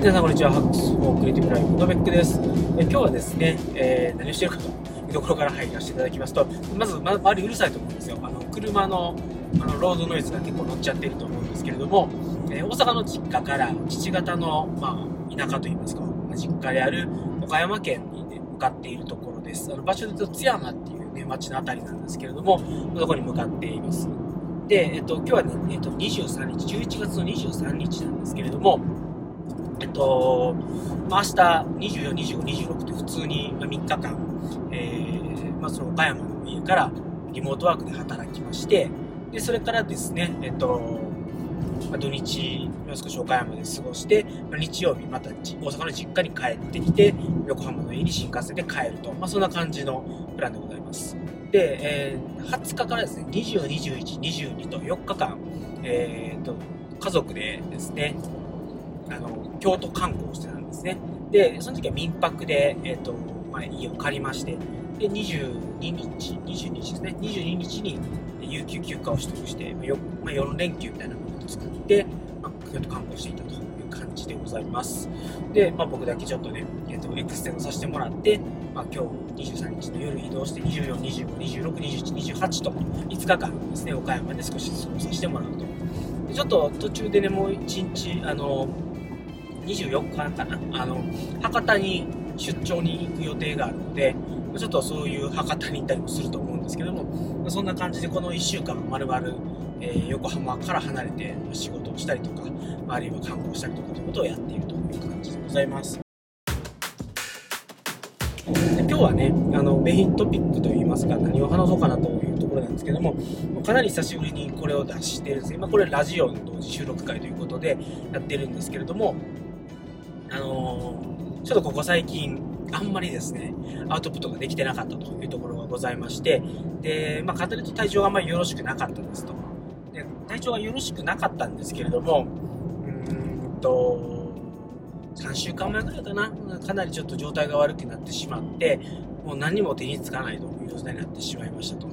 皆さんこんにちは。ハックスフォークリエイティブライフのベックです。え今日はですね、えー何をしてるかというところから入らせていただきますと、まず、ま、周りうるさいと思うんですよ。あの、車の、あの、ロードノイズが結構乗っちゃってると思うんですけれども、えー大阪の実家から父方の、まあ、田舎といいますか、実家である岡山県に、ね、向かっているところです。あの、場所で言うと津山っていうね、町のあたりなんですけれども、そこに向かっています。で、えっと、今日はね、えっと、23日、11月の23日なんですけれども、っと、まあ、明日24、25、26って普通にま3日間、えー、まあ、その岡山の家からリモートワークで働きまして、で、それからですね、えっと、まあ、土日、もう少し岡山で過ごして、まあ、日曜日また大阪の実家に帰ってきて、横浜の家に新幹線で帰ると、まあ、そんな感じのプランでございます。で、えー20日からですね、20、21、22と4日間、えー、と、家族でですね、あの、京都観光してたんですね。で、その時は民泊で、えっ、と、まあ、家を借りまして、で、22日、22日ですね、22日に有給休暇を取得して、まあ、よまあ、4連休みたいなものを作って、まあ、京都観光していたという感じでございます。で、まあ、僕だけちょっとね、えっ、と、 extend させてもらって、まあ、今日23日の夜移動して24、25、26、27、28と5日間ですね、岡山で少し過ごさせてもらうと。でちょっと途中でね、もう1日、あの、24日かな、あの、博多に出張に行く予定があるので、ちょっとそういう博多に行ったりもすると思うんですけども、そんな感じでこの1週間、まるまる、え横浜から離れて仕事をしたりとか、あるいは観光したりとかということをやっているという感じでございます。で今日はね、あの、メイントピックといいますか、何を話そうかなというところなんですけども、かなり久しぶりにこれを出してるんですね。まあ、これラジオの同時収録会ということでやってるんですけれども、あのーちょっとここ最近、あんまりですね、アウトプットができてなかったというところがございまして、で、まあ、簡単に言うと体調があんまりよろしくなかったですと。で、体調がよろしくなかったんですけれども、うーんと、3週間前ぐらいかな、かなりちょっと状態が悪くなってしまって、もう何も手につかないという状態になってしまいましたと。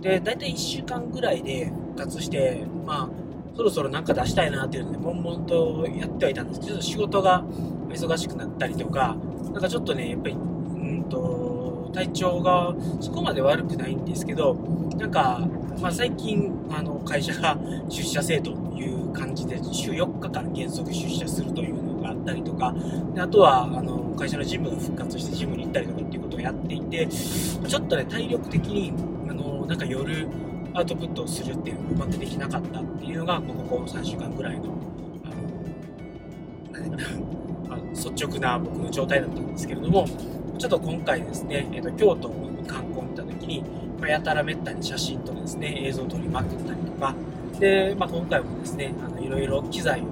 で、大体1週間ぐらいで復活して、まあ、そろそろなんか出したいなっていうので、悶々とやってはいたんですけど、仕事が忙しくなったりとか、なんかちょっとね、やっぱり、うんと、体調がそこまで悪くないんですけど、なんか、まあ最近、あの、会社が出社制という感じで、週4日間原則出社するというのがあったりとか、であとは、あの、会社のジムが復活してジムに行ったりとかっていうことをやっていて、ちょっとね、体力的に、あの、なんか夜、アウトプットをするっていうのがうまくできなかったっていうのが、もうここ3週間ぐらいの、あの、なんだかな、率直な僕の状態だったんですけれども、ちょっと今回ですね、えっと京都に観光に行った時に、まあ、やたらめったに写真とですね、映像を撮りまくったりとか、で、まあ、今回もですね、あのいろいろ機材を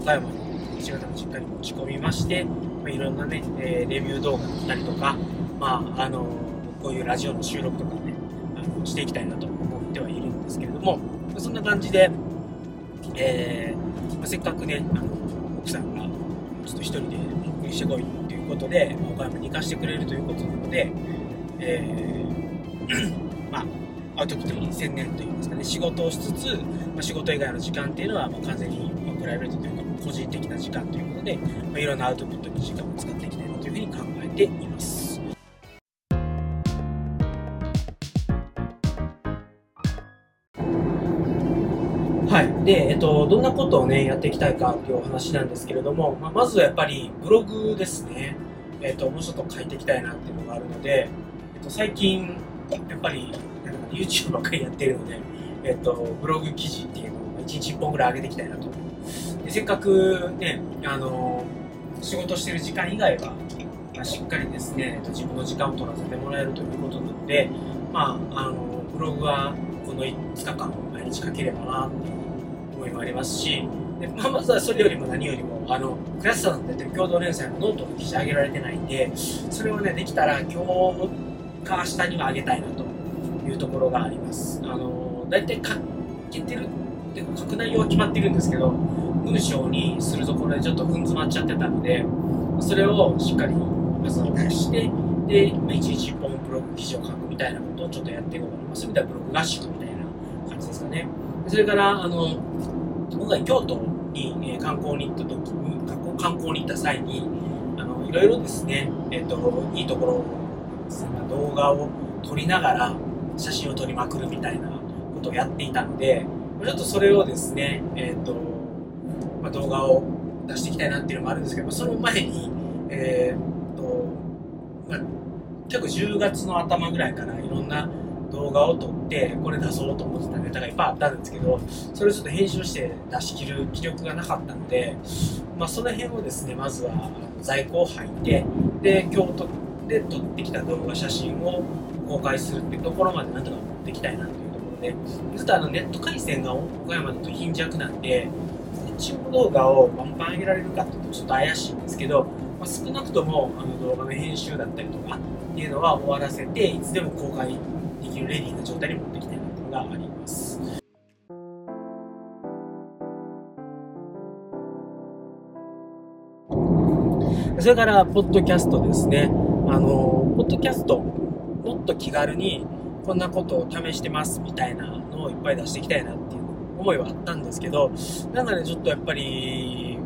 岡山の父方の実家に持ち込みまして、まあ、いろんなね、えーレビュー動画だったりとか、まあ、あの、こういうラジオの収録とかね、あのしていきたいなとですけれども、そんな感じで、えーま、せっかくね、あの奥さんがちょっと一人でゆっくりしてこいっていうことで、岡山に行かしてくれるということなので、えー まあ、アウトプットに専念といいますかね、仕事をしつつ、まあ、仕事以外の時間っていうのは、まあ、完全に、ま、プライベートというか、個人的な時間ということで、まあ、いろんなアウトプットに時間を使っていきたいなというふうに考えています。で、えっと、どんなことをね、やっていきたいかっていうお話なんですけれども、まあ、まずはやっぱりブログですね。えっと、もうちょっと書いていきたいなっていうのがあるので、えっと、最近、やっぱり、YouTube ばっかりやってるので、えっと、ブログ記事っていうのを1日1本ぐらい上げていきたいなと。でせっかくね、あの、仕事してる時間以外は、まあ、しっかりですね、えっと自分の時間を取らせてもらえるということなので、まあ、あの、ブログはこの5日間毎日書ければなっていう思いもありますし、でまあ、まずはそれよりも何よりも、あの、クさんのやってる共同連載のノートの記事上げられてないんで、それをね、できたら今日か明日には上げたいなというところがあります。あの、大体書けてるっていうか書く内容は決まってるんですけど、文章にするところでちょっと踏ん詰まっちゃってたので、それをしっかりまずは出して、で、まあ一日一本ブログ記事を書くみたいなことをちょっとやっていこうかな。まあそういう意味ではブログ合宿みたいな感じですかね。それから、あの、今回京都に、えー観光に行った時に、観光観光に行った際に、あの、いろいろですね、えっ、と、いいところですね、動画を撮りながら写真を撮りまくるみたいなことをやっていたので、ちょっとそれをですね、えっ、と、まあ、動画を出していきたいなっていうのもあるんですけど、その前に、えっ、と、まあ、結構10月の頭ぐらいからいろんな動画を撮ってこれ出そうと思ってたネタがいっぱいあったんですけどそれをちょっと編集して出し切る気力がなかったので、まあ、その辺をですねまずは在庫を履いてで京都で撮ってきた動画写真を公開するっていうところまでなんとか持っていきたいなというところでずっとあのネット回線が岡山だと貧弱なんで中国動画をバンバン上げられるかっていうとちょっと怪しいんですけど、まあ、少なくともあの動画の編集だったりとかっていうのは終わらせていつでも公開できるレディーな状態に持ってきたいなというのがあります。それから、ポッドキャストですね。あの、ポッドキャスト、もっと気軽にこんなことを試してますみたいなのをいっぱい出していきたいなっていう思いはあったんですけど、なんかね、ちょっとやっぱり、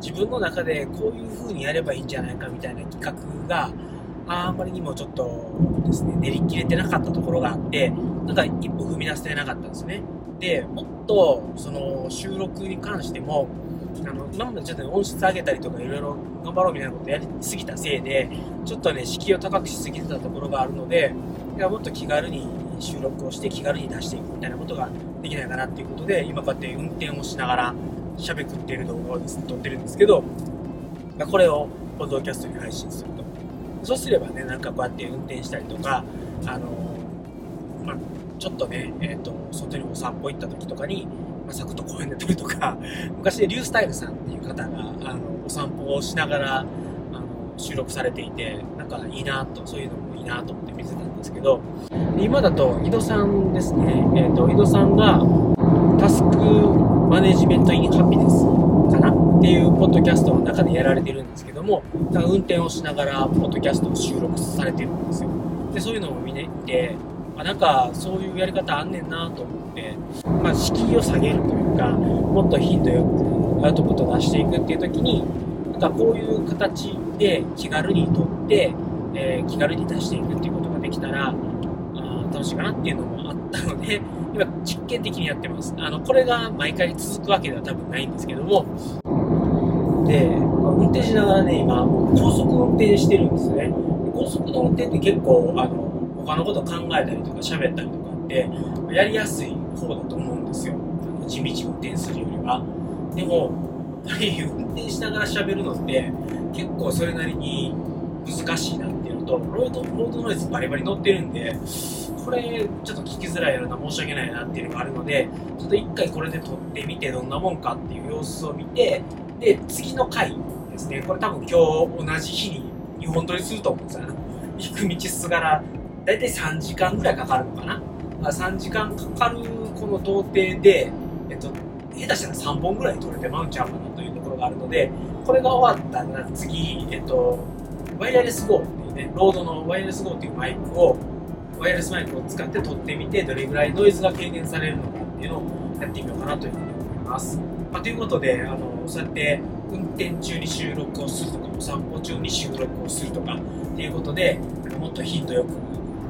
自分の中でこういう風にやればいいんじゃないかみたいな企画があんまりにもちょっとですね、練り切れてなかったところがあって、なんか一歩踏み出せなかったんですね。で、もっとその収録に関しても、あの今までちょっと、音質上げたりとかいろいろ頑張ろうみたいなことやりすぎたせいで、ちょっとね、敷居を高くしすぎてたところがあるので、いやもっと気軽に収録をして気軽に出していくみたいなことができないかなっていうことで、今こうやって運転をしながら喋っている動画をですね、撮ってるんですけど、これをポッドキャストに配信すると。そうすればね、なんかこうやって運転したりとか、あのまあ、ちょっとね、えっ、ー、と、外にお散歩行った時とかに、まあ、サクッと公園で撮るとか、昔でリュースタイルさんっていう方が、あの、お散歩をしながら、あの、収録されていて、なんかいいなと、そういうのもいいなと思って見てたんですけど、今だと、井戸さんですね、えっ、ー、と、井戸さんが、タスクマネジメントインハピネスかなっていうポッドキャストの中でやられてるんですけども、運転をしながらポッドキャストを収録されてるんですよ。で、そういうのを見て、あなんかそういうやり方あんねんなと思って、まあ、敷居を下げるというか、もっと頻度よくアウトプットを出していくっていう時に、なんかこういう形で気軽に撮って、えー、気軽に出していくっていうことができたら、あ楽しいかなっていうのもあったので、今実験的にやってます。あの、これが毎回続くわけでは多分ないんですけども、で、運転しながらね、今、高速運転してるんですね。高速の運転って結構、あの、他のこと考えたりとか喋ったりとかって、やりやすい方だと思うんですよ。あの地道運転するよりは。でも、やっぱり運転しながら喋るのって、結構それなりに難しいなっていうのと、ロード、ロードノイズバリバリ乗ってるんで、これちょっと聞きづらいような申し訳ないなっていうのがあるので、ちょっと一回これで撮ってみてどんなもんかっていう様子を見て、で、次の回ですね、これ多分今日同じ日に2本撮りすると思うんですよ。行く道すがら、だいたい3時間ぐらいかかるのかな。3時間かかるこの童貞で、えっと、下手したら3本ぐらい撮れてまうんちゃうかなというところがあるので、これが終わったら次、えっと、ワイヤレス GO っていうね、ロードのワイヤレス GO っていうマイクを、ワイヤレスマイクを使って撮ってみて、どれぐらいノイズが軽減されるのかっていうのをやってみようかなというふうに思います。まあ、ということで、あの、そうやって運転中に収録をするとか、お散歩中に収録をするとかっていうことで、もっと頻度よく、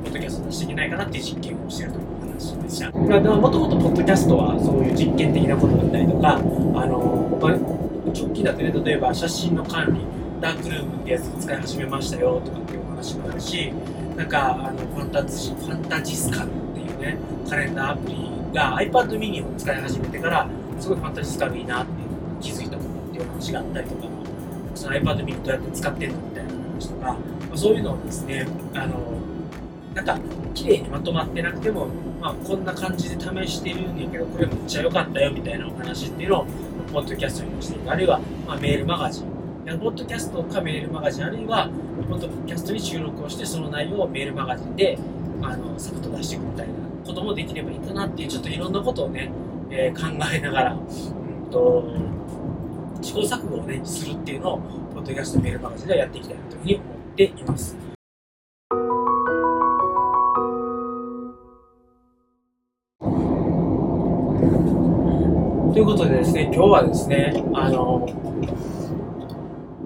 ポッドキャスト出していけないかなっていう実験をしてるという話でした。もともとポッドキャストはそういう実験的なことだったりとか、あの、直近だとね、例えば写真の管理、ダークルームってやつ使い始めましたよとかっていう話もあるし、なんか、あの、ファンタジファンタジスカルっていうね、カレンダーアプリが iPad mini を使い始めてから、すごいファンタジスカルいいなって気づいたことっていう話があったりとか、その iPad mini どうやって使ってんのみたいな話とか、ま、そういうのをですね、あの、なんか、綺麗にまとまってなくても、まあ、こんな感じで試してるんやけど、これめっちゃ良かったよみたいなお話っていうのを、ポッドキャストにしていく、あるいは、まあ、メールマガジン、ポッドキャストかメールマガジン、あるいは、ポッドキャストに収録をして、その内容をメールマガジンで、あの、サクッと出していくみたいなこともできればいいかなっていう、ちょっといろんなことをね、えー、考えながら、うんと、試行錯誤をね、するっていうのを、ポッドキャストメールマガジンでやっていきたいなというふうに思っています。とということでですね、今日はですね、あの、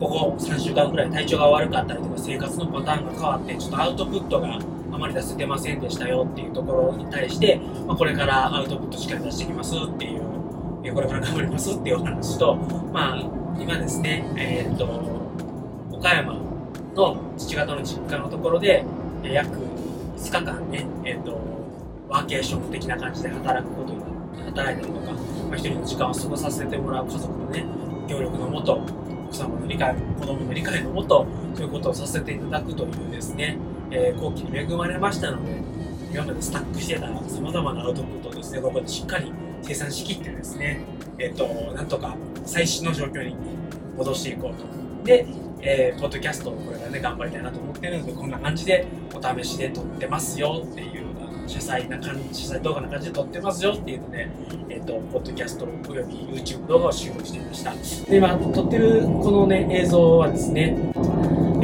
ここ3週間くらい体調が悪かったりとか生活のパターンが変わって、ちょっとアウトプットがあまり出せてませんでしたよっていうところに対して、まあ、これからアウトプットしっかり出していきますっていう、えこれから頑張りますっていう話と、まあ、今ですね、えー、っと、岡山の父方の実家のところで、約5日間ね、えー、っと、ワーケーション的な感じで働くことになって働いたりとか、まあ、一人の時間を過ごさせてもらう家族のね、協力のもと、奥様の理解、子供の理解のもと、そういうことをさせていただくというですね、えー、後期に恵まれましたので、今までスタックしてた様々なアウトプットをですね、ここでしっかり計算しきってですね、えっ、と、なんとか最新の状況に戻していこうと。で、えー、ポッドキャストをこれからね、頑張りたいなと思ってるので、こんな感じでお試しで撮ってますよっていう主催な感じ、主催動画な感じで撮ってますよっていうので、えっ、ー、と、ポッドキャストおよび YouTube 動画を収録していました。で、今、撮ってるこのね、映像はですね、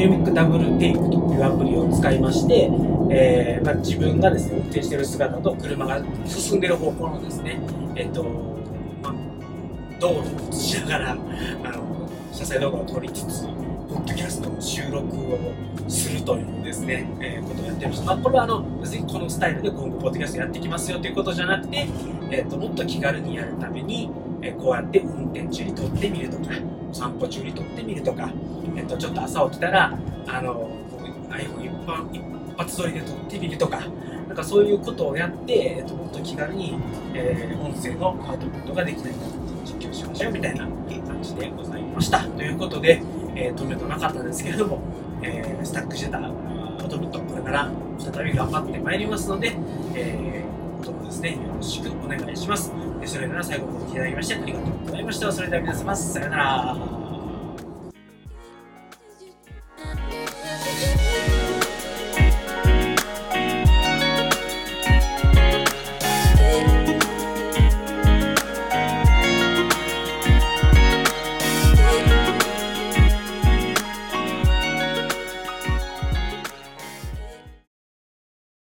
ミューミックダブルテイクというアプリを使いまして、えー、まあ、自分がですね、運転してる姿と車が進んでる方向のですね、えっ、ー、と、まあ、道路を映しながら、あの、車載動画を撮りつつ、ポッドキャストの収録をするというですね、えー、ことをやってました。まあ、これはあの、別にこのスタイルで今後ポッドキャストやっていきますよということじゃなくて、えっ、ー、と、もっと気軽にやるために、えー、こうやって運転中に撮ってみるとか、散歩中に撮ってみるとか、えっ、と、ちょっと朝起きたら、あの、iPhone 一般一発撮りで撮ってみるとか、なんかそういうことをやって、えっと、もっと気軽に、えー、音声のアウトプットができないか実況しましょうみたいな感じでございました。ということで、えー、止めとなかったんですけれども、えー、スタックしてたアウトプット、これから再び頑張ってまいりますので、えー、どうもですね、よろしくお願いします。それでは最後までお聴きいただきましてありがとうございました。それでは皆様、さよなら。